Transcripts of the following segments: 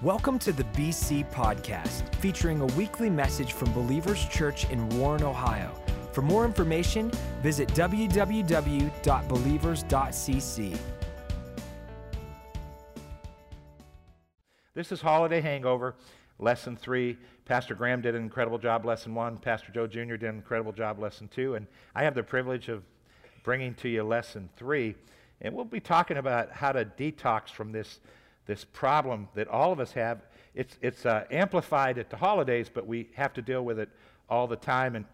Welcome to the BC Podcast, featuring a weekly message from Believers Church in Warren, Ohio. For more information, visit www.believers.cc. This is Holiday Hangover, lesson three. Pastor Graham did an incredible job, lesson one. Pastor Joe Jr. did an incredible job, lesson two. And I have the privilege of bringing to you lesson three. And we'll be talking about how to detox from this this problem that all of us have. It's, it's uh, amplified at the holidays, but we have to deal with it all the time. And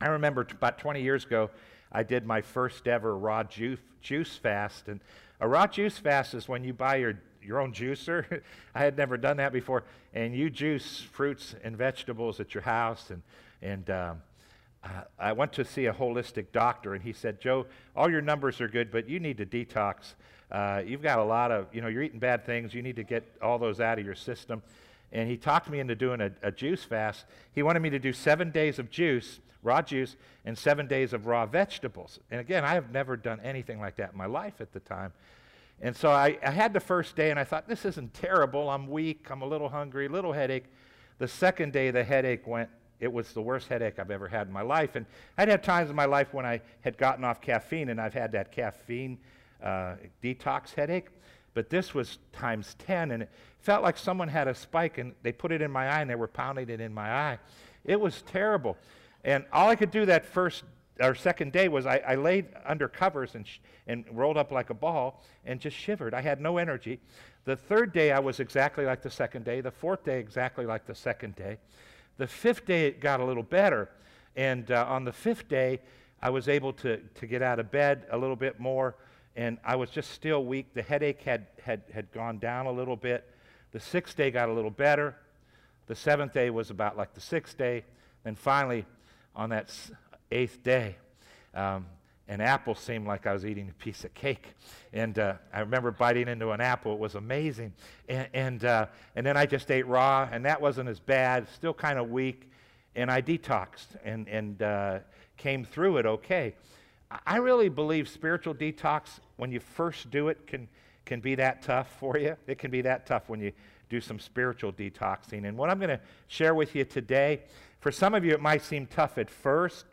I remember t- about 20 years ago, I did my first ever raw juice, juice fast. And a raw juice fast is when you buy your, your own juicer. I had never done that before. And you juice fruits and vegetables at your house. And, and um, uh, I went to see a holistic doctor, and he said, Joe, all your numbers are good, but you need to detox uh, you've got a lot of, you know, you're eating bad things. You need to get all those out of your system. And he talked me into doing a, a juice fast. He wanted me to do seven days of juice, raw juice, and seven days of raw vegetables. And again, I have never done anything like that in my life at the time. And so I, I, had the first day, and I thought, this isn't terrible. I'm weak. I'm a little hungry, little headache. The second day, the headache went. It was the worst headache I've ever had in my life. And I'd had times in my life when I had gotten off caffeine, and I've had that caffeine uh, detox headache, but this was times 10, and it felt like someone had a spike and they put it in my eye and they were pounding it in my eye. It was terrible. And all I could do that first or second day was I, I laid under covers and, sh- and rolled up like a ball and just shivered. I had no energy. The third day, I was exactly like the second day. The fourth day, exactly like the second day. The fifth day, it got a little better. And uh, on the fifth day, I was able to, to get out of bed a little bit more and I was just still weak. The headache had, had, had gone down a little bit. The sixth day got a little better. The seventh day was about like the sixth day. Then finally, on that eighth day, um, an apple seemed like I was eating a piece of cake. And uh, I remember biting into an apple. It was amazing. And, and, uh, and then I just ate raw, and that wasn't as bad, still kind of weak. And I detoxed and, and uh, came through it okay. I really believe spiritual detox, when you first do it, can, can be that tough for you. It can be that tough when you do some spiritual detoxing. And what I'm going to share with you today, for some of you, it might seem tough at first,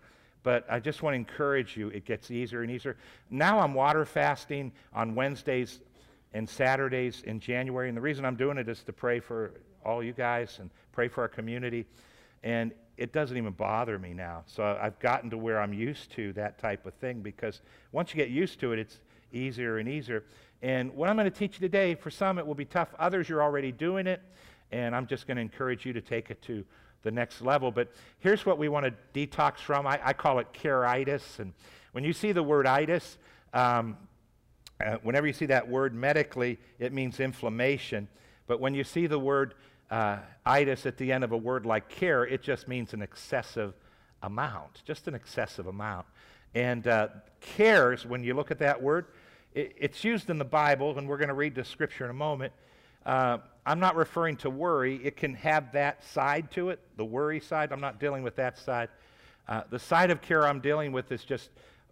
but I just want to encourage you, it gets easier and easier. Now I'm water fasting on Wednesdays and Saturdays in January. And the reason I'm doing it is to pray for all you guys and pray for our community. And it doesn't even bother me now. So I've gotten to where I'm used to that type of thing because once you get used to it, it's easier and easier. And what I'm going to teach you today, for some it will be tough, others you're already doing it, and I'm just going to encourage you to take it to the next level. But here's what we want to detox from. I, I call it care-itis. And when you see the word itis, um, uh, whenever you see that word medically, it means inflammation. But when you see the word uh, itis at the end of a word like care, it just means an excessive amount, just an excessive amount. And uh, cares, when you look at that word, it, it's used in the Bible, and we're going to read the scripture in a moment. Uh, I'm not referring to worry. It can have that side to it, the worry side. I'm not dealing with that side. Uh, the side of care I'm dealing with is just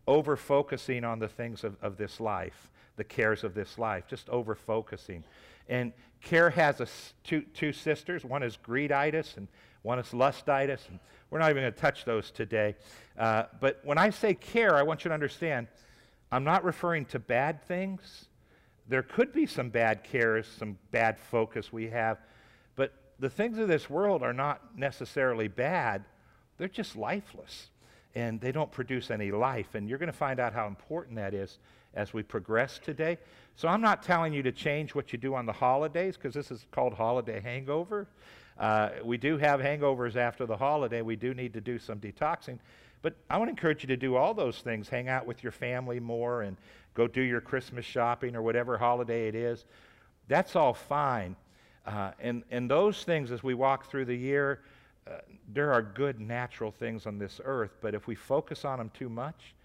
over focusing on the things of, of this life, the cares of this life, just over focusing. And Care has a, two, two sisters. One is greeditis and one is lustitis. And we're not even going to touch those today. Uh, but when I say care, I want you to understand I'm not referring to bad things. There could be some bad cares, some bad focus we have. But the things of this world are not necessarily bad, they're just lifeless. And they don't produce any life. And you're going to find out how important that is as we progress today. So I'm not telling you to change what you do on the holidays because this is called holiday hangover. Uh, we do have hangovers after the holiday. We do need to do some detoxing. But I want to encourage you to do all those things. Hang out with your family more and go do your Christmas shopping or whatever holiday it is. That's all fine. Uh, and, and those things, as we walk through the year, uh, there are good natural things on this earth. But if we focus on them too much,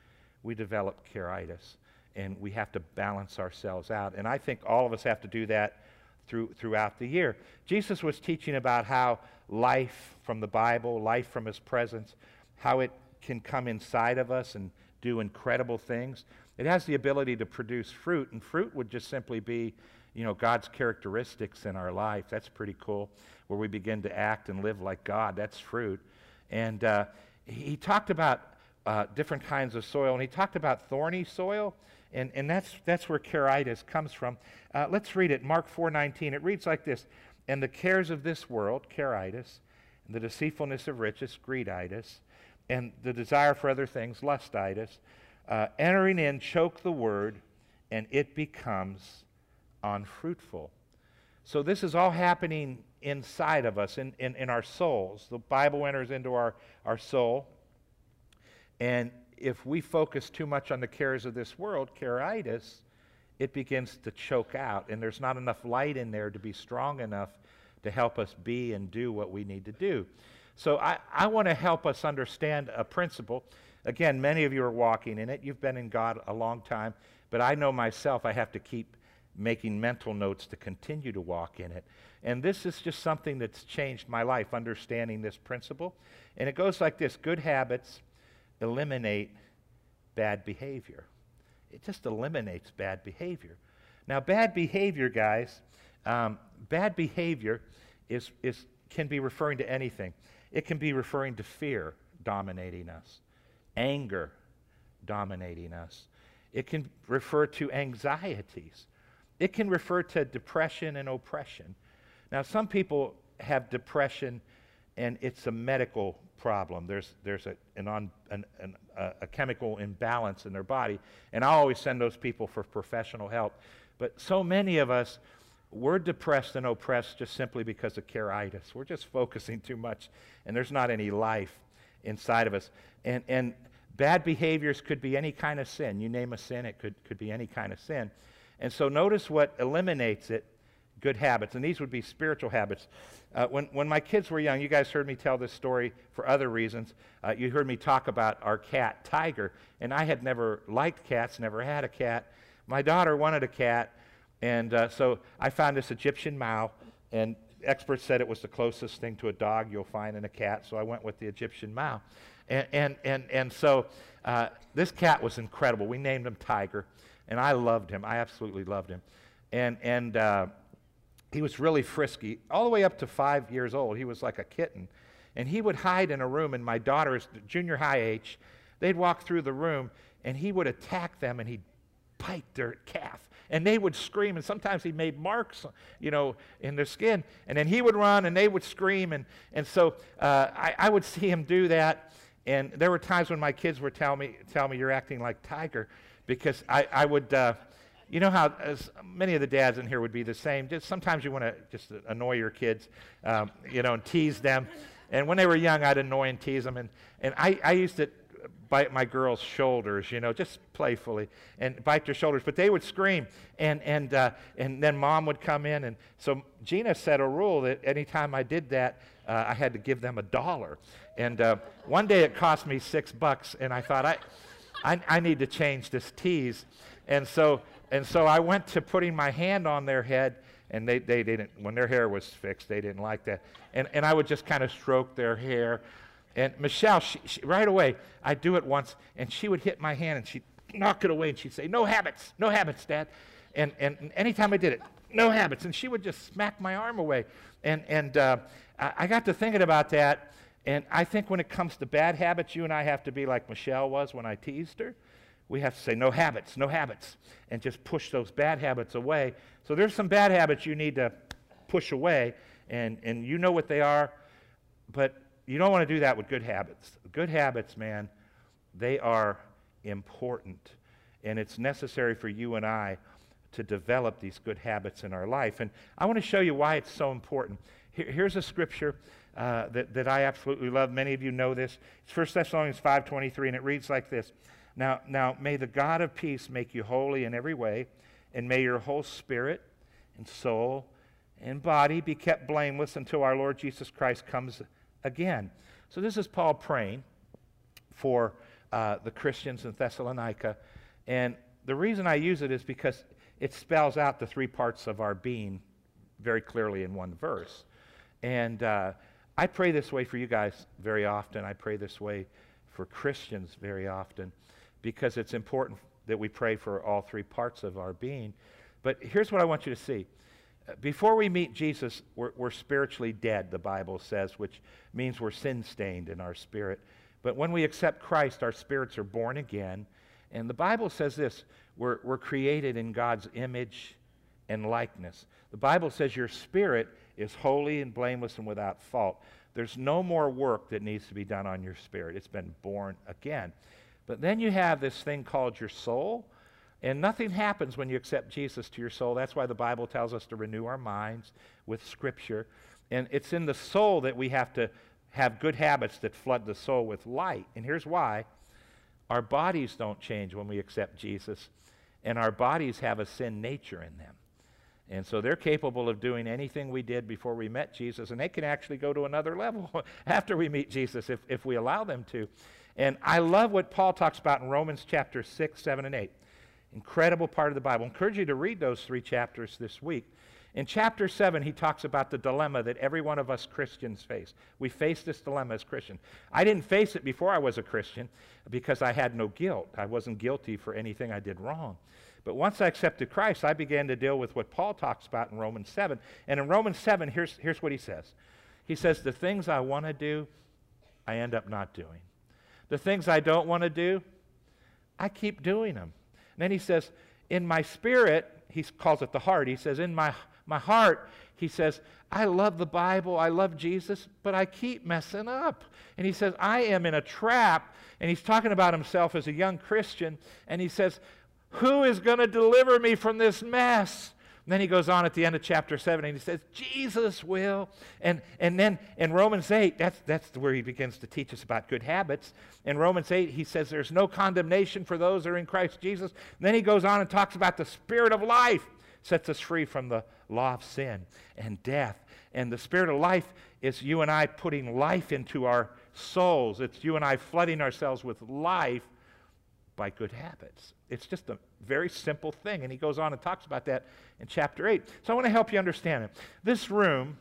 we develop care-itis and we have to balance ourselves out. And I think all of us have to do that through, throughout the year. Jesus was teaching about how life from the Bible, life from his presence, how it can come inside of us and do incredible things. It has the ability to produce fruit, and fruit would just simply be you know, God's characteristics in our life. That's pretty cool, where we begin to act and live like God. That's fruit. And uh, he talked about uh, different kinds of soil, and he talked about thorny soil, and, and that's, that's where caritis comes from. Uh, let's read it, Mark 4.19. It reads like this, And the cares of this world, caritis, and the deceitfulness of riches, greeditis, and the desire for other things, lustitis, uh, entering in, choke the word, and it becomes unfruitful. So this is all happening inside of us, in, in, in our souls. The Bible enters into our, our soul. And if we focus too much on the cares of this world, caritis, it begins to choke out. And there's not enough light in there to be strong enough to help us be and do what we need to do. So I, I want to help us understand a principle. Again, many of you are walking in it. You've been in God a long time. But I know myself, I have to keep making mental notes to continue to walk in it. And this is just something that's changed my life, understanding this principle. And it goes like this good habits eliminate bad behavior. It just eliminates bad behavior. Now, bad behavior, guys, um, bad behavior is, is, can be referring to anything. It can be referring to fear dominating us, anger dominating us. It can refer to anxieties. It can refer to depression and oppression. Now, some people have depression and it's a medical problem. There's, there's a, an on, an, an, uh, a chemical imbalance in their body. And I always send those people for professional help. But so many of us, we're depressed and oppressed just simply because of caritis. We're just focusing too much, and there's not any life inside of us. And, and bad behaviors could be any kind of sin. You name a sin, it could, could be any kind of sin. And so notice what eliminates it good habits. And these would be spiritual habits. Uh, when, when my kids were young, you guys heard me tell this story for other reasons. Uh, you heard me talk about our cat, Tiger. And I had never liked cats, never had a cat. My daughter wanted a cat. And uh, so I found this Egyptian Mau. And experts said it was the closest thing to a dog you'll find in a cat. So I went with the Egyptian Mau. And, and, and, and so uh, this cat was incredible. We named him Tiger. And I loved him. I absolutely loved him. And, and uh, he was really frisky. All the way up to five years old, he was like a kitten. And he would hide in a room, and my daughter's junior high age, they'd walk through the room, and he would attack them, and he'd bite their calf. And they would scream, and sometimes he made marks, you know, in their skin. And then he would run, and they would scream. And, and so uh, I, I would see him do that. And there were times when my kids would tell me, tell me, you're acting like Tiger because I, I would, uh, you know how many of the dads in here would be the same. Just sometimes you want to just annoy your kids, um, you know, and tease them. And when they were young, I'd annoy and tease them. And, and I, I used to bite my girls' shoulders, you know, just playfully, and bite their shoulders. But they would scream, and, and, uh, and then mom would come in. And so Gina set a rule that anytime I did that, uh, I had to give them a dollar. And uh, one day it cost me six bucks, and I thought, I, I, I need to change this tease. And so, and so I went to putting my hand on their head, and they, they didn't, when their hair was fixed, they didn't like that. And, and I would just kind of stroke their hair. And Michelle, she, she, right away, I'd do it once, and she would hit my hand, and she'd knock it away, and she'd say, No habits, no habits, Dad. And, and anytime I did it, no habits. And she would just smack my arm away. And, and uh, I got to thinking about that, and I think when it comes to bad habits, you and I have to be like Michelle was when I teased her. We have to say, no habits, no habits, and just push those bad habits away. So there's some bad habits you need to push away, and, and you know what they are, but you don't want to do that with good habits. Good habits, man, they are important, and it's necessary for you and I to develop these good habits in our life. And I want to show you why it's so important. Here, here's a scripture uh, that, that I absolutely love. Many of you know this. It's 1 Thessalonians 5.23, and it reads like this. Now, now, may the God of peace make you holy in every way, and may your whole spirit and soul and body be kept blameless until our Lord Jesus Christ comes again. So this is Paul praying for uh, the Christians in Thessalonica. And the reason I use it is because it spells out the three parts of our being very clearly in one verse. And uh, I pray this way for you guys very often. I pray this way for Christians very often because it's important that we pray for all three parts of our being. But here's what I want you to see. Before we meet Jesus, we're, we're spiritually dead, the Bible says, which means we're sin stained in our spirit. But when we accept Christ, our spirits are born again. And the Bible says this we're, we're created in God's image and likeness. The Bible says your spirit is holy and blameless and without fault. There's no more work that needs to be done on your spirit. It's been born again. But then you have this thing called your soul, and nothing happens when you accept Jesus to your soul. That's why the Bible tells us to renew our minds with Scripture. And it's in the soul that we have to have good habits that flood the soul with light. And here's why our bodies don't change when we accept Jesus, and our bodies have a sin nature in them. And so they're capable of doing anything we did before we met Jesus, and they can actually go to another level after we meet Jesus if, if we allow them to. And I love what Paul talks about in Romans chapter 6, 7, and 8. Incredible part of the Bible. I encourage you to read those three chapters this week. In chapter 7, he talks about the dilemma that every one of us Christians face. We face this dilemma as Christians. I didn't face it before I was a Christian because I had no guilt. I wasn't guilty for anything I did wrong. But once I accepted Christ, I began to deal with what Paul talks about in Romans 7. And in Romans 7, here's, here's what he says He says, The things I want to do, I end up not doing. The things I don't want to do, I keep doing them. And then he says, In my spirit, he calls it the heart. He says, In my, my heart, he says, I love the Bible, I love Jesus, but I keep messing up. And he says, I am in a trap. And he's talking about himself as a young Christian. And he says, who is going to deliver me from this mess? And then he goes on at the end of chapter 7 and he says, Jesus will. And, and then in Romans 8, that's, that's where he begins to teach us about good habits. In Romans 8, he says there's no condemnation for those that are in Christ Jesus. And then he goes on and talks about the spirit of life sets us free from the law of sin and death. And the spirit of life is you and I putting life into our souls. It's you and I flooding ourselves with life by good habits. It's just a very simple thing. And he goes on and talks about that in chapter 8. So I want to help you understand it. This room,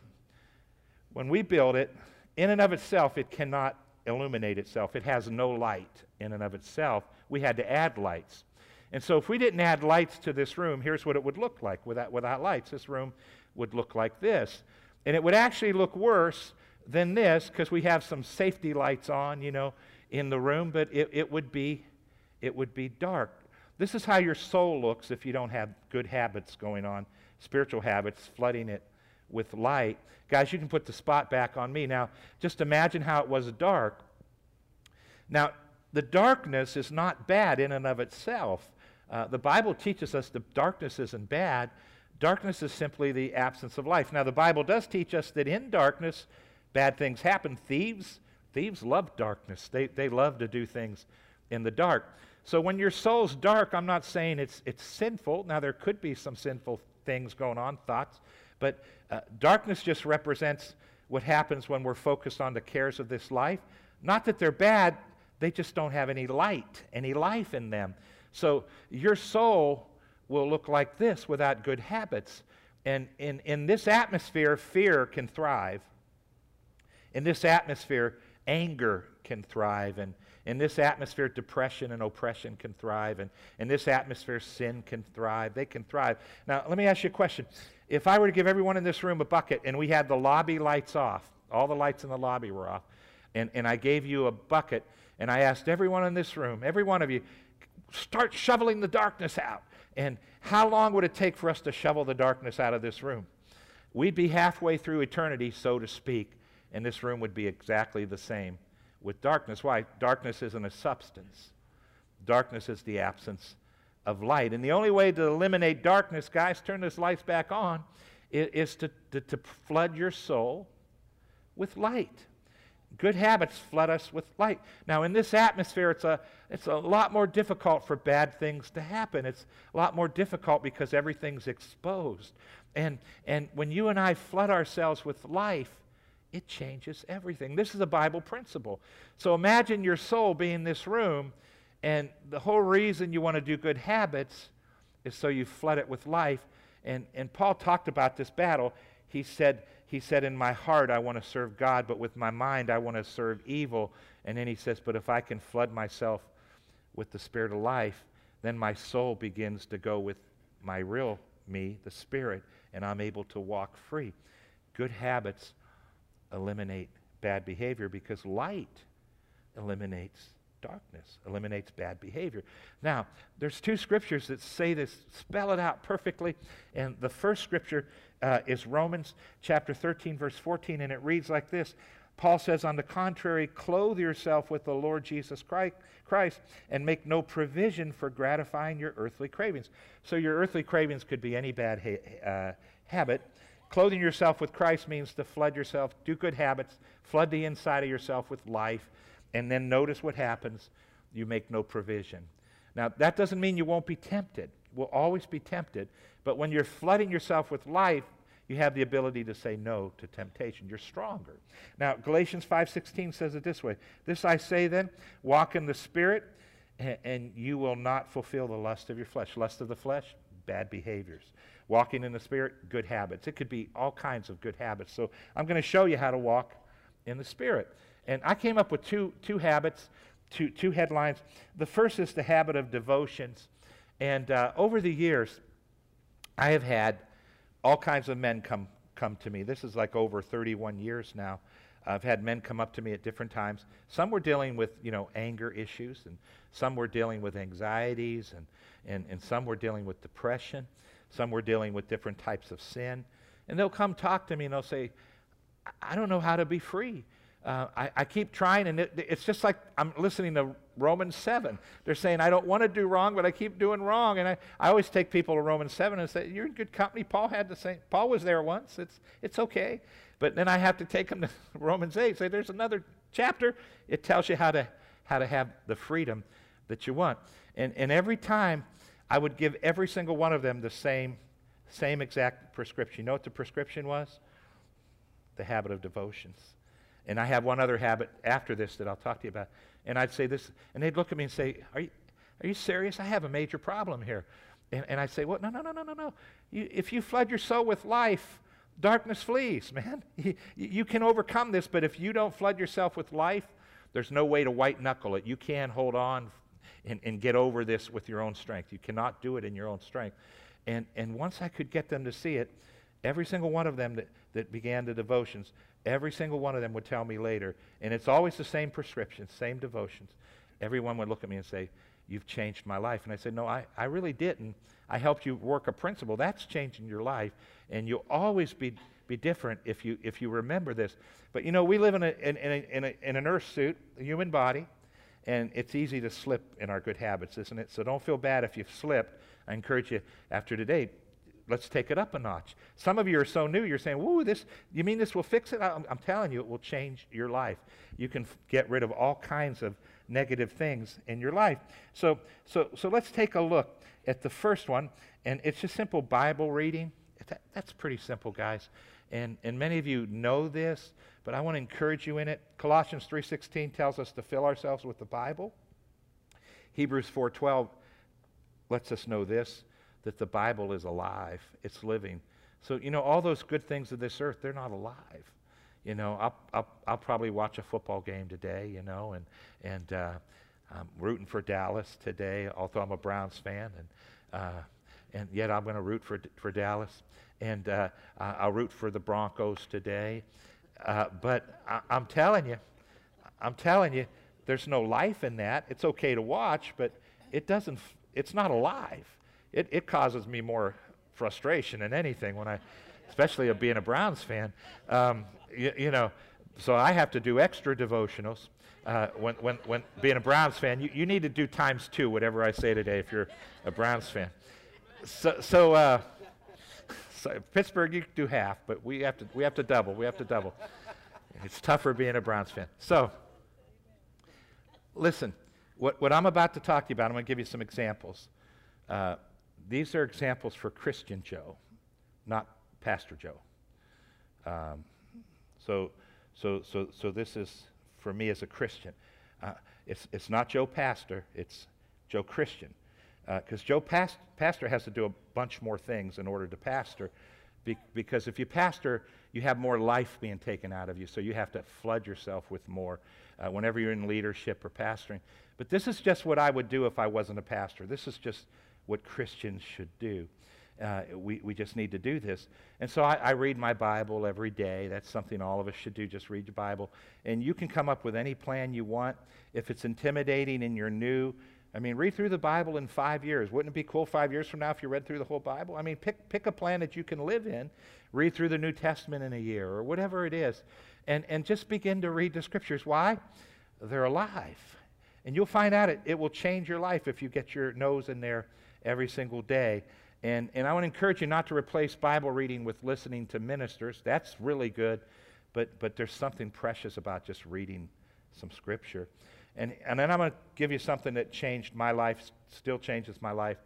when we build it, in and of itself, it cannot illuminate itself. It has no light in and of itself. We had to add lights. And so if we didn't add lights to this room, here's what it would look like without, without lights. This room would look like this. And it would actually look worse than this because we have some safety lights on, you know, in the room, but it, it would be it would be dark. This is how your soul looks if you don't have good habits going on, spiritual habits, flooding it with light. Guys, you can put the spot back on me. Now, just imagine how it was dark. Now, the darkness is not bad in and of itself. Uh, the Bible teaches us the darkness isn't bad. Darkness is simply the absence of life. Now, the Bible does teach us that in darkness, bad things happen. Thieves, thieves love darkness. They, they love to do things in the dark. So when your soul's dark, I'm not saying it's, it's sinful. Now, there could be some sinful things going on, thoughts, but uh, darkness just represents what happens when we're focused on the cares of this life. Not that they're bad, they just don't have any light, any life in them. So your soul will look like this without good habits. And in, in this atmosphere, fear can thrive. In this atmosphere, anger can thrive. And in this atmosphere, depression and oppression can thrive. And in this atmosphere, sin can thrive. They can thrive. Now, let me ask you a question. If I were to give everyone in this room a bucket and we had the lobby lights off, all the lights in the lobby were off, and, and I gave you a bucket and I asked everyone in this room, every one of you, start shoveling the darkness out. And how long would it take for us to shovel the darkness out of this room? We'd be halfway through eternity, so to speak, and this room would be exactly the same with darkness. Why? Darkness isn't a substance, darkness is the absence of light. And the only way to eliminate darkness, guys, turn this lights back on, is to, to, to flood your soul with light. Good habits flood us with light. Now, in this atmosphere, it's a, it's a lot more difficult for bad things to happen. It's a lot more difficult because everything's exposed. And, and when you and I flood ourselves with life, it changes everything. This is a Bible principle. So imagine your soul being this room, and the whole reason you want to do good habits is so you flood it with life. And, and Paul talked about this battle. He said, he said, In my heart, I want to serve God, but with my mind, I want to serve evil. And then he says, But if I can flood myself with the spirit of life, then my soul begins to go with my real me the Spirit, and I'm able to walk free. Good habits eliminate bad behavior because light eliminates darkness, eliminates bad behavior. Now, there's two scriptures that say this, spell it out perfectly. And the first scripture uh, is Romans chapter 13, verse 14, and it reads like this Paul says, On the contrary, clothe yourself with the Lord Jesus Christ and make no provision for gratifying your earthly cravings. So, your earthly cravings could be any bad ha- uh, habit. Clothing yourself with Christ means to flood yourself, do good habits, flood the inside of yourself with life, and then notice what happens. You make no provision. Now, that doesn't mean you won't be tempted. We'll always be tempted. But when you're flooding yourself with life, you have the ability to say no to temptation. You're stronger. Now, Galatians 5:16 says it this way. This I say then, walk in the spirit, and, and you will not fulfill the lust of your flesh. Lust of the flesh, bad behaviors. Walking in the spirit, good habits. It could be all kinds of good habits. So I'm going to show you how to walk in the spirit. And I came up with two, two habits, two, two headlines. The first is the habit of devotions. And uh, over the years, I have had all kinds of men come, come to me. This is like over 31 years now. I've had men come up to me at different times. Some were dealing with, you know, anger issues, and some were dealing with anxieties, and, and, and some were dealing with depression. Some were dealing with different types of sin. And they'll come talk to me and they'll say, I don't know how to be free. Uh, I, I, keep trying, and it, it's just like I'm listening to Romans 7. They're saying, I don't want to do wrong, but I keep doing wrong. And I, I always take people to Romans 7 and say, You're in good company. Paul had the same. Paul was there once. It's, it's okay. But then I have to take them to Romans 8, say, There's another chapter. It tells you how to, how to have the freedom that you want. And, and every time, I would give every single one of them the same, same exact prescription. You know what the prescription was? The habit of devotions. And I have one other habit after this that I'll talk to you about. And I'd say this, and they'd look at me and say, Are you, are you serious? I have a major problem here. And, and I'd say, Well, No, no, no, no, no, no. You, if you flood your soul with life, darkness flees, man. You, you can overcome this, but if you don't flood yourself with life, there's no way to white knuckle it. You can't hold on and, and get over this with your own strength. You cannot do it in your own strength. And, and once I could get them to see it, every single one of them that, that began the devotions, Every single one of them would tell me later, and it's always the same prescription, same devotions. Everyone would look at me and say, You've changed my life. And I said, No, I, I really didn't. I helped you work a principle. That's changing your life, and you'll always be, be different if you, if you remember this. But you know, we live in, a, in, in, a, in, a, in an earth suit, a human body, and it's easy to slip in our good habits, isn't it? So don't feel bad if you've slipped. I encourage you after today, let's take it up a notch. Some of you are so new, you're saying, Woo, this, you mean this will fix it? I'm, I'm telling you, it will change your life. You can f- get rid of all kinds of negative things in your life. So, so, so let's take a look at the first one, and it's just simple Bible reading. That, that's pretty simple, guys. And, and many of you know this, but I want to encourage you in it. Colossians 3.16 tells us to fill ourselves with the Bible. Hebrews 4.12 lets us know this that the Bible is alive, it's living. So, you know, all those good things of this earth, they're not alive. You know, I'll, I'll, I'll probably watch a football game today, you know, and, and uh, I'm rooting for Dallas today, although I'm a Browns fan, and, uh, and yet I'm going to root for, for Dallas. And uh, I'll root for the Broncos today. Uh, but I, I'm telling you, I'm telling you, there's no life in that. It's okay to watch, but it doesn't, it's not alive it, it causes me more frustration than anything when I, especially of being a Browns fan. Um, you, you, know, so I have to do extra devotionals. Uh, when, when, when being a Browns fan, you, you need to do times two, whatever I say today, if you're a Browns fan. So, so, uh, so Pittsburgh, you do half, but we have to, we have to double. We have to double. It's tougher being a Browns fan. So, listen, what, what I'm about to talk to you about, I'm going to give you some examples. Uh, these are examples for Christian Joe, not Pastor Joe. Um, so, so, so, so this is for me as a Christian. Uh, it's, it's not Joe Pastor, it's Joe Christian. Because uh, Joe past, Pastor has to do a bunch more things in order to pastor. Be, because if you pastor, you have more life being taken out of you, so you have to flood yourself with more uh, whenever you're in leadership or pastoring. But this is just what I would do if I wasn't a pastor. This is just what Christians should do. Uh, we, we just need to do this. And so I, I read my Bible every day. That's something all of us should do, just read your Bible. And you can come up with any plan you want. If it's intimidating and you're new, I mean, read through the Bible in five years. Wouldn't it be cool five years from now if you read through the whole Bible? I mean, pick, pick a plan that you can live in. Read through the New Testament in a year or whatever it is. And, and just begin to read the scriptures. Why? They're alive. And you'll find out it, it will change your life if you get your nose in there every single day. And, and I want to encourage you not to replace Bible reading with listening to ministers. That's really good. But, but there's something precious about just reading some scripture. And, and then I'm going to give you something that changed my life, still changes my life.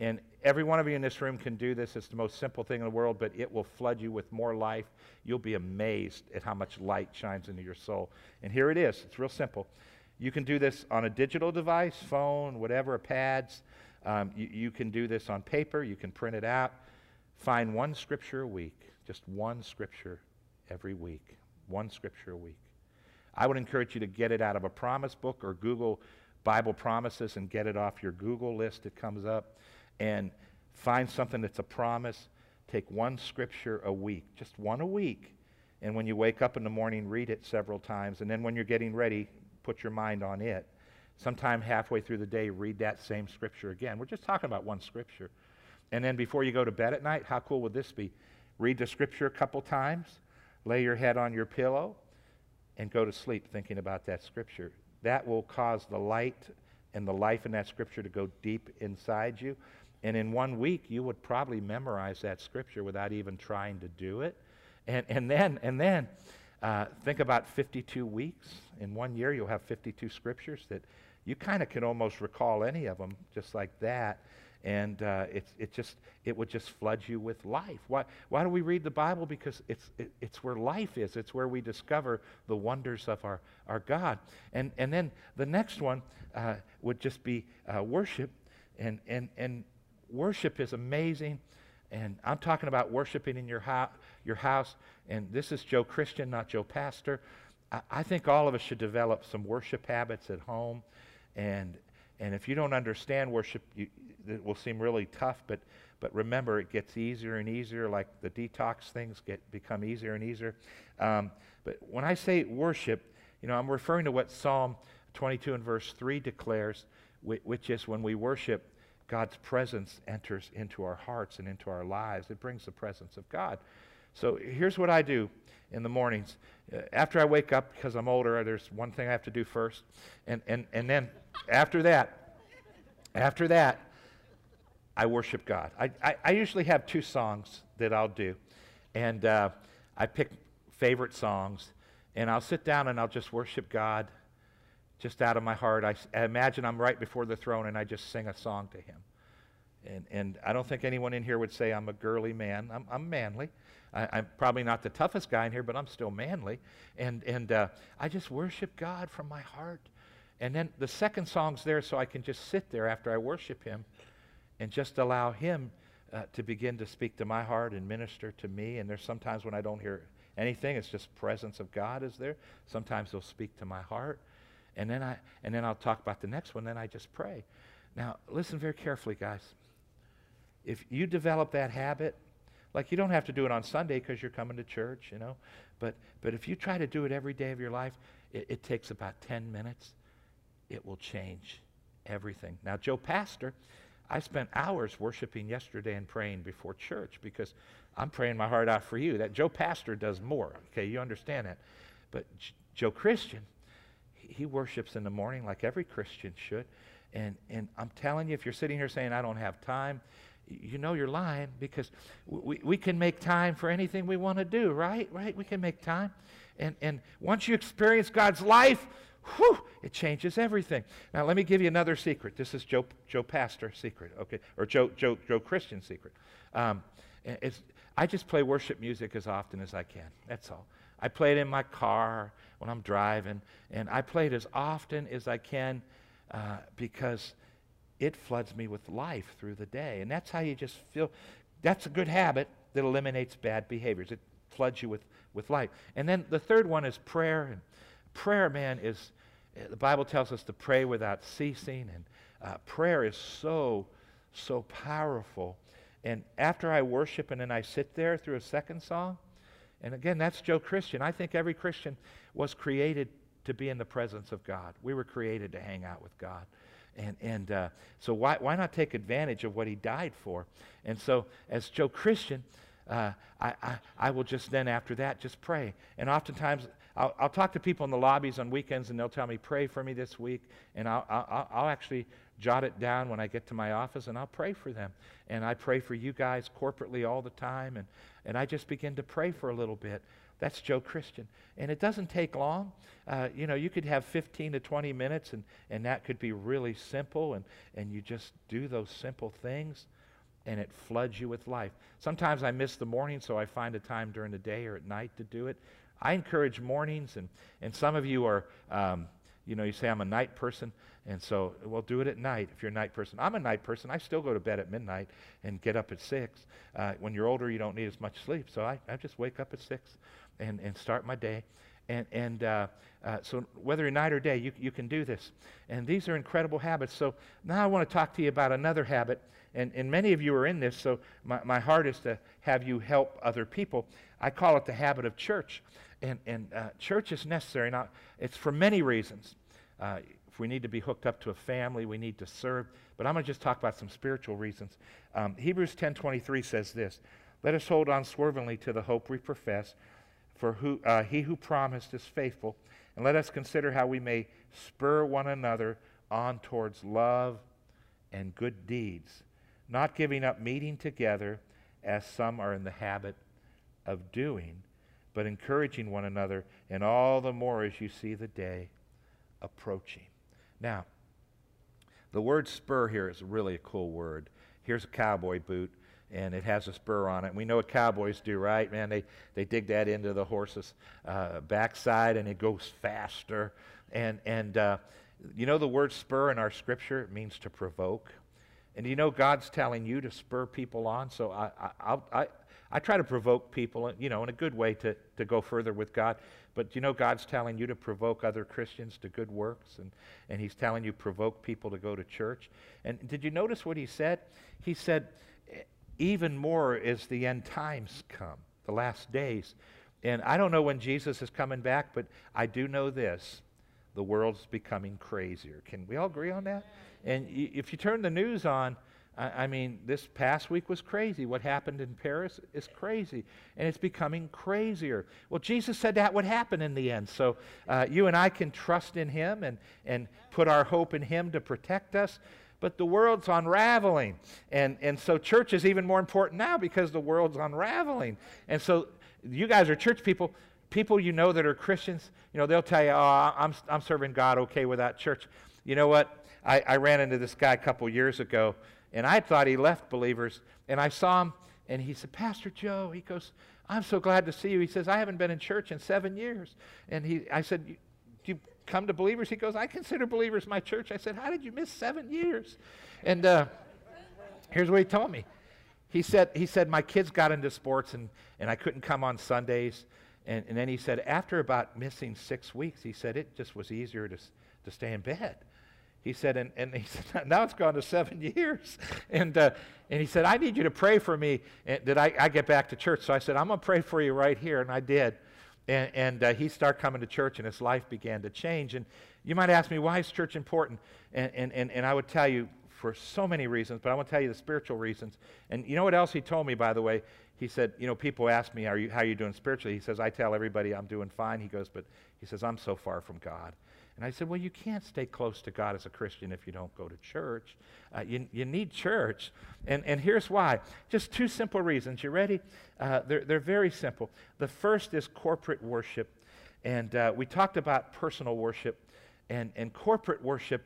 And every one of you in this room can do this. It's the most simple thing in the world, but it will flood you with more life. You'll be amazed at how much light shines into your soul. And here it is. It's real simple. You can do this on a digital device, phone, whatever, pads. Um, you, you can do this on paper. You can print it out. Find one scripture a week, just one scripture every week. One scripture a week. I would encourage you to get it out of a promise book or Google Bible promises and get it off your Google list. It comes up and find something that's a promise. Take one scripture a week, just one a week. And when you wake up in the morning, read it several times. And then when you're getting ready, put your mind on it. Sometime halfway through the day, read that same scripture again. We're just talking about one scripture. And then before you go to bed at night, how cool would this be? Read the scripture a couple times, lay your head on your pillow, and go to sleep thinking about that scripture. That will cause the light and the life in that scripture to go deep inside you. And in one week, you would probably memorize that scripture without even trying to do it. And, and then, and then uh, think about 52 weeks. In one year, you'll have 52 scriptures that you kind of can almost recall any of them just like that and uh, it's, it just it would just flood you with life. Why, why do we read the bible? Because it's, it, it's where life is. It's where we discover the wonders of our, our god. And, and then the next one uh, would just be uh, worship. And, and, and worship is amazing. And i'm talking about worshiping in your, ho- your house. And this is joe christian not joe pastor. I, I think all of us should develop some worship habits at home. And and if you don't understand worship, you, it will seem really tough, but, but remember, it gets easier and easier, like the detox things get, become easier and easier. Um, but when I say worship, you know, I'm referring to what Psalm 22 and verse 3 declares, which, is when we worship, God's presence enters into our hearts and into our lives. It brings the presence of God. So here's what I do in the mornings. Uh, after I wake up, because I'm older, there's one thing I have to do first. And, and, and then after that, after that, I worship God. I, I, I usually have two songs that I'll do. And uh, I pick favorite songs, and I'll sit down and I'll just worship God just out of my heart. I, I imagine I'm right before the throne and I just sing a song to Him. And, and I don't think anyone in here would say I'm a girly man. I'm, I'm manly. I, am probably not the toughest guy in here, but I'm still manly. And, and uh, I just worship God from my heart. And then the second song's there so I can just sit there after I worship Him and just allow Him uh, to begin to speak to my heart and minister to me. And there's sometimes when I don't hear anything, it's just presence of God is there. Sometimes He'll speak to my heart. And then, I, and then I'll talk about the next one, then I just pray. Now, listen very carefully, guys. If you develop that habit, like you don't have to do it on Sunday because you're coming to church, you know, but, but if you try to do it every day of your life, it, it takes about 10 minutes. It will change everything. Now, Joe Pastor, I spent hours worshiping yesterday and praying before church because I'm praying my heart out for you. That Joe Pastor does more. Okay, you understand that. But J- Joe Christian, he worships in the morning like every Christian should. And, and I'm telling you, if you're sitting here saying, I don't have time, you know you're lying because we, we can make time for anything we want to do, right? Right? We can make time. And, and once you experience God's life, whew, it changes everything. Now, let me give you another secret. This is Joe, Joe Pastor secret, okay? Or Joe, Joe, Joe Christian secret. Um, I just play worship music as often as I can. That's all. I play it in my car when I'm driving, and I play it as often as I can uh, because it floods me with life through the day. And that's how you just feel. That's a good habit that eliminates bad behaviors. It floods you with, with life. And then the third one is prayer. And prayer, man, is the Bible tells us to pray without ceasing. And uh, prayer is so, so powerful. And after I worship and then I sit there through a second song, and again, that's Joe Christian. I think every Christian was created to be in the presence of God. We were created to hang out with God. And, and uh, so why, why not take advantage of what he died for? And so as Joe Christian, uh, I, I, I, will just then after that just pray. And oftentimes I'll, I'll, talk to people in the lobbies on weekends and they'll tell me, pray for me this week. And I'll, I'll, I'll actually jot it down when I get to my office and I'll pray for them. And I pray for you guys corporately all the time. And, and I just begin to pray for a little bit. That's Joe Christian. And it doesn't take long. Uh, you know, you could have 15 to 20 minutes, and, and that could be really simple, and, and you just do those simple things, and it floods you with life. Sometimes I miss the morning, so I find a time during the day or at night to do it. I encourage mornings, and, and some of you are, um, you know, you say, I'm a night person. And so, well, do it at night if you're a night person. I'm a night person. I still go to bed at midnight and get up at 6. Uh, when you're older, you don't need as much sleep. So I, I just wake up at 6 and, and start my day. And, and uh, uh, so, whether night or day, you, you can do this. And these are incredible habits. So, now I want to talk to you about another habit. And, and many of you are in this, so my, my heart is to have you help other people. I call it the habit of church. And, and uh, church is necessary. Now, it's for many reasons. Uh, if we need to be hooked up to a family, we need to serve. But I'm going to just talk about some spiritual reasons. Um, Hebrews 10:23 says this: "Let us hold on swervingly to the hope we profess, for who, uh, he who promised is faithful. And let us consider how we may spur one another on towards love and good deeds, not giving up meeting together as some are in the habit of doing, but encouraging one another, and all the more as you see the day approaching. Now, the word spur here is really a cool word. Here's a cowboy boot and it has a spur on it. We know what cowboys do, right? Man, they, they dig that into the horse's uh, backside and it goes faster. And, and uh, you know the word spur in our scripture? It means to provoke. And you know God's telling you to spur people on. So I, I, I, I try to provoke people, you know, in a good way to, to go further with God. But you know God's telling you to provoke other Christians to good works, and, and He's telling you provoke people to go to church. And did you notice what He said? He said, even more as the end times come, the last days. And I don't know when Jesus is coming back, but I do know this the world's becoming crazier. Can we all agree on that? And if you turn the news on, I, mean, this past week was crazy. What happened in Paris is crazy, and it's becoming crazier. Well, Jesus said that would happen in the end. So uh, you and I can trust in Him and, and put our hope in Him to protect us but the world's unraveling. And, and so church is even more important now because the world's unraveling. And so you guys are church people, people you know that are Christians, you know, they'll tell you, oh, I'm, I'm serving God okay without church. You know what? I, I ran into this guy a couple years ago, and I thought he left believers, and I saw him, and he said, Pastor Joe, he goes, I'm so glad to see you. He says, I haven't been in church in seven years. And he, I said, do you come to believers? He goes, I consider believers my church. I said, How did you miss seven years? And uh, here's what he told me. He said, he said, My kids got into sports and, and I couldn't come on Sundays. And, and then he said, After about missing six weeks, he said, It just was easier to, to stay in bed. He said, and, and he said, now it's gone to seven years. And, uh, and he said, I need you to pray for me that I, I get back to church. So I said, I'm going to pray for you right here. And I did. And, and uh, he started coming to church, and his life began to change. And you might ask me, why is church important? And, and, and, and I would tell you for so many reasons, but I want to tell you the spiritual reasons. And you know what else he told me, by the way? He said, you know, people ask me, are you, how are you doing spiritually? He says, I tell everybody I'm doing fine. He goes, but he says, I'm so far from God. And I said, Well, you can't stay close to God as a Christian if you don't go to church. Uh, you, you need church. And, and here's why just two simple reasons. You ready? Uh, they're, they're very simple. The first is corporate worship. And uh, we talked about personal worship. And, and corporate worship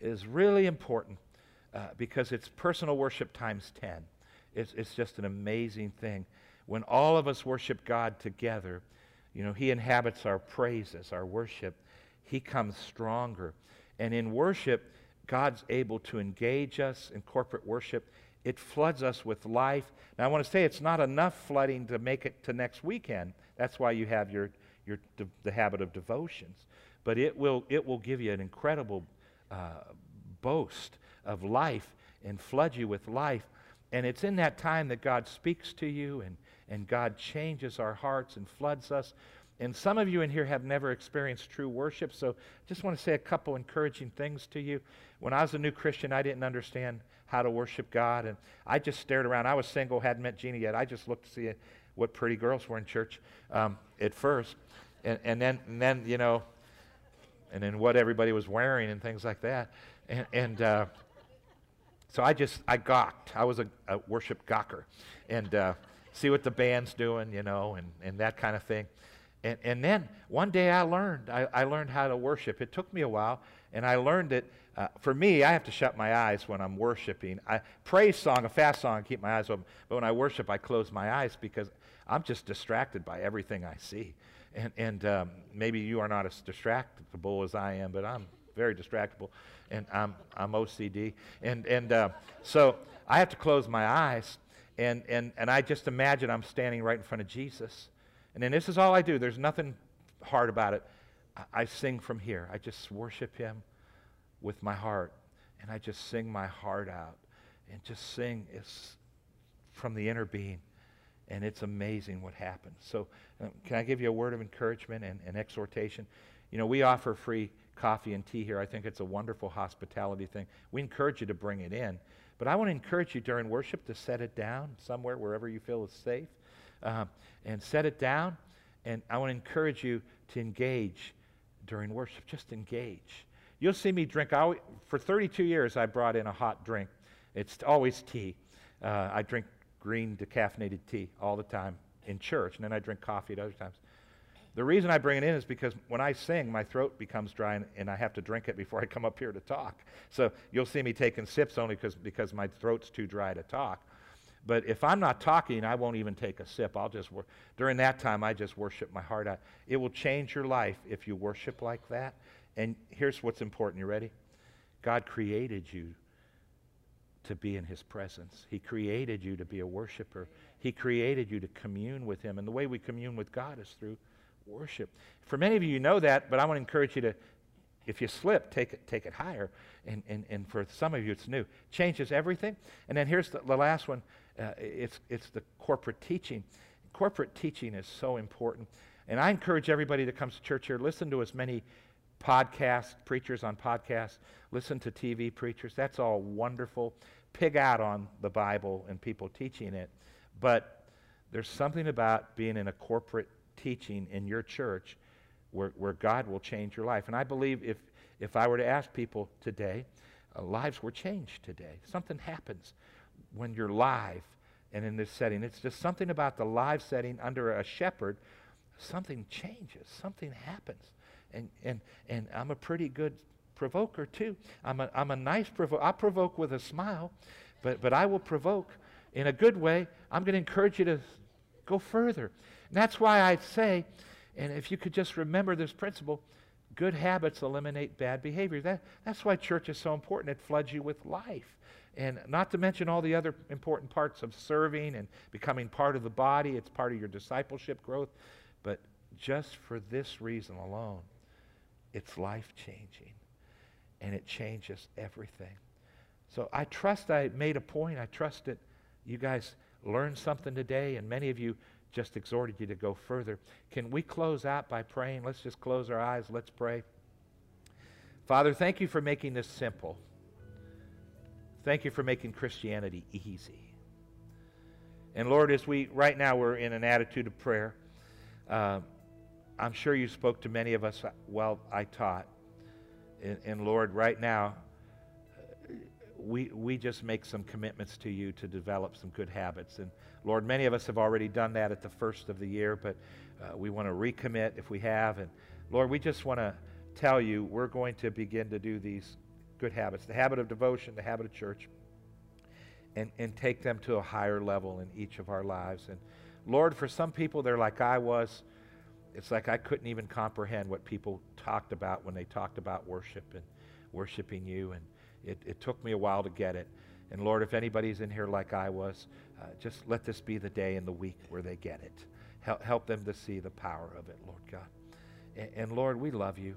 is really important uh, because it's personal worship times 10. It's, it's just an amazing thing. When all of us worship God together, you know, He inhabits our praises, our worship he comes stronger. And in worship, God's able to engage us in corporate worship. It floods us with life. Now, I want to say it's not enough flooding to make it to next weekend. That's why you have your, your, the habit of devotions. But it will, it will give you an incredible uh, boast of life and flood you with life. And it's in that time that God speaks to you and, and God changes our hearts and floods us. And some of you in here have never experienced true worship, so just want to say a couple encouraging things to you. When I was a new Christian, I didn't understand how to worship God, and I just stared around. I was single, hadn't met Jeannie yet. I just looked to see what pretty girls were in church um, at first, and, and then and then you know, and then what everybody was wearing and things like that, and and. Uh, so I just I gawked. I was a, a worship gawker, and uh, see what the band's doing, you know, and, and that kind of thing. And, and then one day I learned. I, I learned how to worship. It took me a while, and I learned it. Uh, for me, I have to shut my eyes when I'm worshiping. I praise song, a fast song, I keep my eyes open. But when I worship, I close my eyes because I'm just distracted by everything I see. And, and um, maybe you are not as distractible as I am, but I'm very distractible, and I'm, I'm OCD. And, and uh, so I have to close my eyes, and, and, and I just imagine I'm standing right in front of Jesus. And then this is all I do. There's nothing hard about it. I, I sing from here. I just worship Him with my heart, and I just sing my heart out, and just sing is from the inner being. And it's amazing what happens. So, um, can I give you a word of encouragement and, and exhortation? You know, we offer free coffee and tea here. I think it's a wonderful hospitality thing. We encourage you to bring it in. But I want to encourage you during worship to set it down somewhere, wherever you feel is safe, uh, and set it down. And I want to encourage you to engage during worship. Just engage. You'll see me drink. Always, for 32 years, I brought in a hot drink. It's always tea. Uh, I drink green decaffeinated tea all the time in church, and then I drink coffee at other times. The reason I bring it in is because when I sing, my throat becomes dry and, and I have to drink it before I come up here to talk. So you'll see me taking sips only because my throat's too dry to talk. But if I'm not talking, I won't even take a sip. I'll just wor- during that time I just worship my heart out. It will change your life if you worship like that. And here's what's important. You ready? God created you to be in his presence. He created you to be a worshiper. He created you to commune with him. And the way we commune with God is through worship. For many of you, you know that, but I want to encourage you to, if you slip, take it, take it higher. And, and, and for some of you, it's new. Changes everything. And then here's the, the last one uh, it's, it's the corporate teaching. Corporate teaching is so important. And I encourage everybody that comes to church here, listen to as many podcasts, preachers on podcasts, listen to TV preachers. That's all wonderful. Pig out on the Bible and people teaching it. But there's something about being in a corporate teaching in your church where, where God will change your life. And I believe if, if I were to ask people today, uh, lives were changed today. Something happens when you're live and in this setting. It's just something about the live setting under a shepherd. Something changes, something happens. And, and, and I'm a pretty good provoker, too. I'm a, I'm a nice provoker. I provoke with a smile, but, but I will provoke in a good way. I'm going to encourage you to go further. And that's why I say, and if you could just remember this principle, good habits eliminate bad behavior. That, that's why church is so important. It floods you with life. And not to mention all the other important parts of serving and becoming part of the body, it's part of your discipleship growth. But just for this reason alone, it's life changing. And it changes everything. So I trust I made a point. I trust that you guys learned something today, and many of you just exhorted you to go further. Can we close out by praying? Let's just close our eyes. Let's pray. Father, thank you for making this simple. Thank you for making Christianity easy. And Lord, as we right now we're in an attitude of prayer, uh, I'm sure you spoke to many of us while I taught. And, and Lord, right now, we, we just make some commitments to you to develop some good habits. And Lord, many of us have already done that at the first of the year, but uh, we want to recommit if we have. And Lord, we just want to tell you we're going to begin to do these good habits the habit of devotion, the habit of church, and, and take them to a higher level in each of our lives. And Lord, for some people, they're like I was. It's like I couldn't even comprehend what people talked about when they talked about worship and worshiping you. And it, it took me a while to get it. And Lord, if anybody's in here like I was, uh, just let this be the day and the week where they get it. Help, help them to see the power of it, Lord God. And, and Lord, we love you.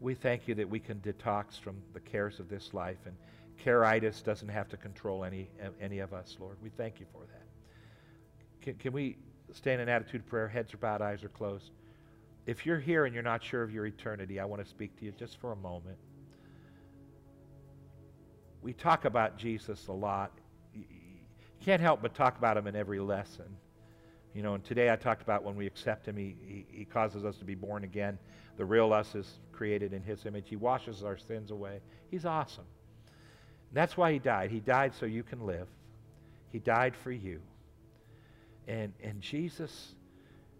We thank you that we can detox from the cares of this life and Caritis doesn't have to control any, any of us, Lord. We thank you for that. Can, can we stand in an attitude of prayer? Heads are bowed, eyes are closed. If you're here and you're not sure of your eternity, I want to speak to you just for a moment. We talk about Jesus a lot. You can't help but talk about him in every lesson. You know, and today I talked about when we accept him, he, he, he, causes us to be born again. The real us is created in his image. He washes our sins away. He's awesome. That's why he died. He died so you can live. He died for you. And, and Jesus,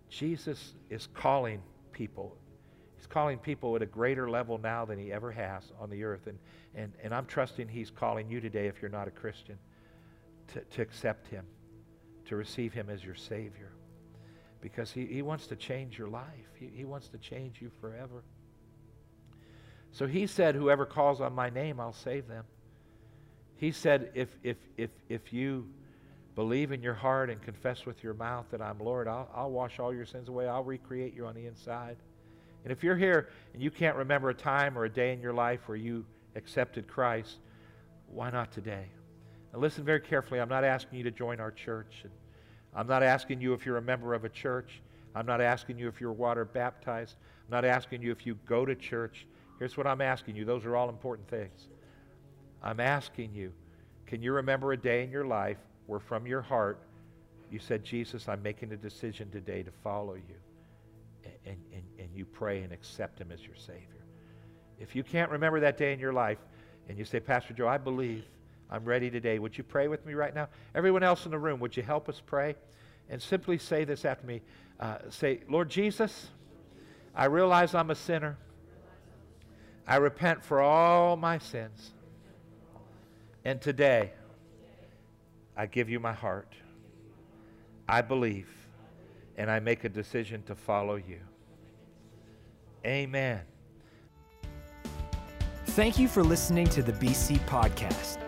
Jesus is calling people. He's calling people at a greater level now than he ever has on the earth. And, and, and I'm trusting he's calling you today, if you're not a Christian, to, to accept him, to receive him as your Savior. Because he, he wants to change your life, he, he wants to change you forever. So he said, Whoever calls on my name, I'll save them. He said, if, if, if, if you believe in your heart and confess with your mouth that I'm Lord, I'll, I'll wash all your sins away. I'll recreate you on the inside. And if you're here and you can't remember a time or a day in your life where you accepted Christ, why not today? Now listen very carefully. I'm not asking you to join our church. And I'm not asking you if you're a member of a church. I'm not asking you if you're water baptized. I'm not asking you if you go to church. Here's what I'm asking you. Those are all important things. I'm asking you, can you remember a day in your life where from your heart you said, Jesus, I'm making a decision today to follow you? And, and, and you pray and accept him as your Savior. If you can't remember that day in your life and you say, Pastor Joe, I believe I'm ready today, would you pray with me right now? Everyone else in the room, would you help us pray? And simply say this after me. Uh, say, Lord Jesus, I realize I'm a sinner. I repent for all my sins. And today, I give you my heart. I believe, and I make a decision to follow you. Amen. Thank you for listening to the BC Podcast.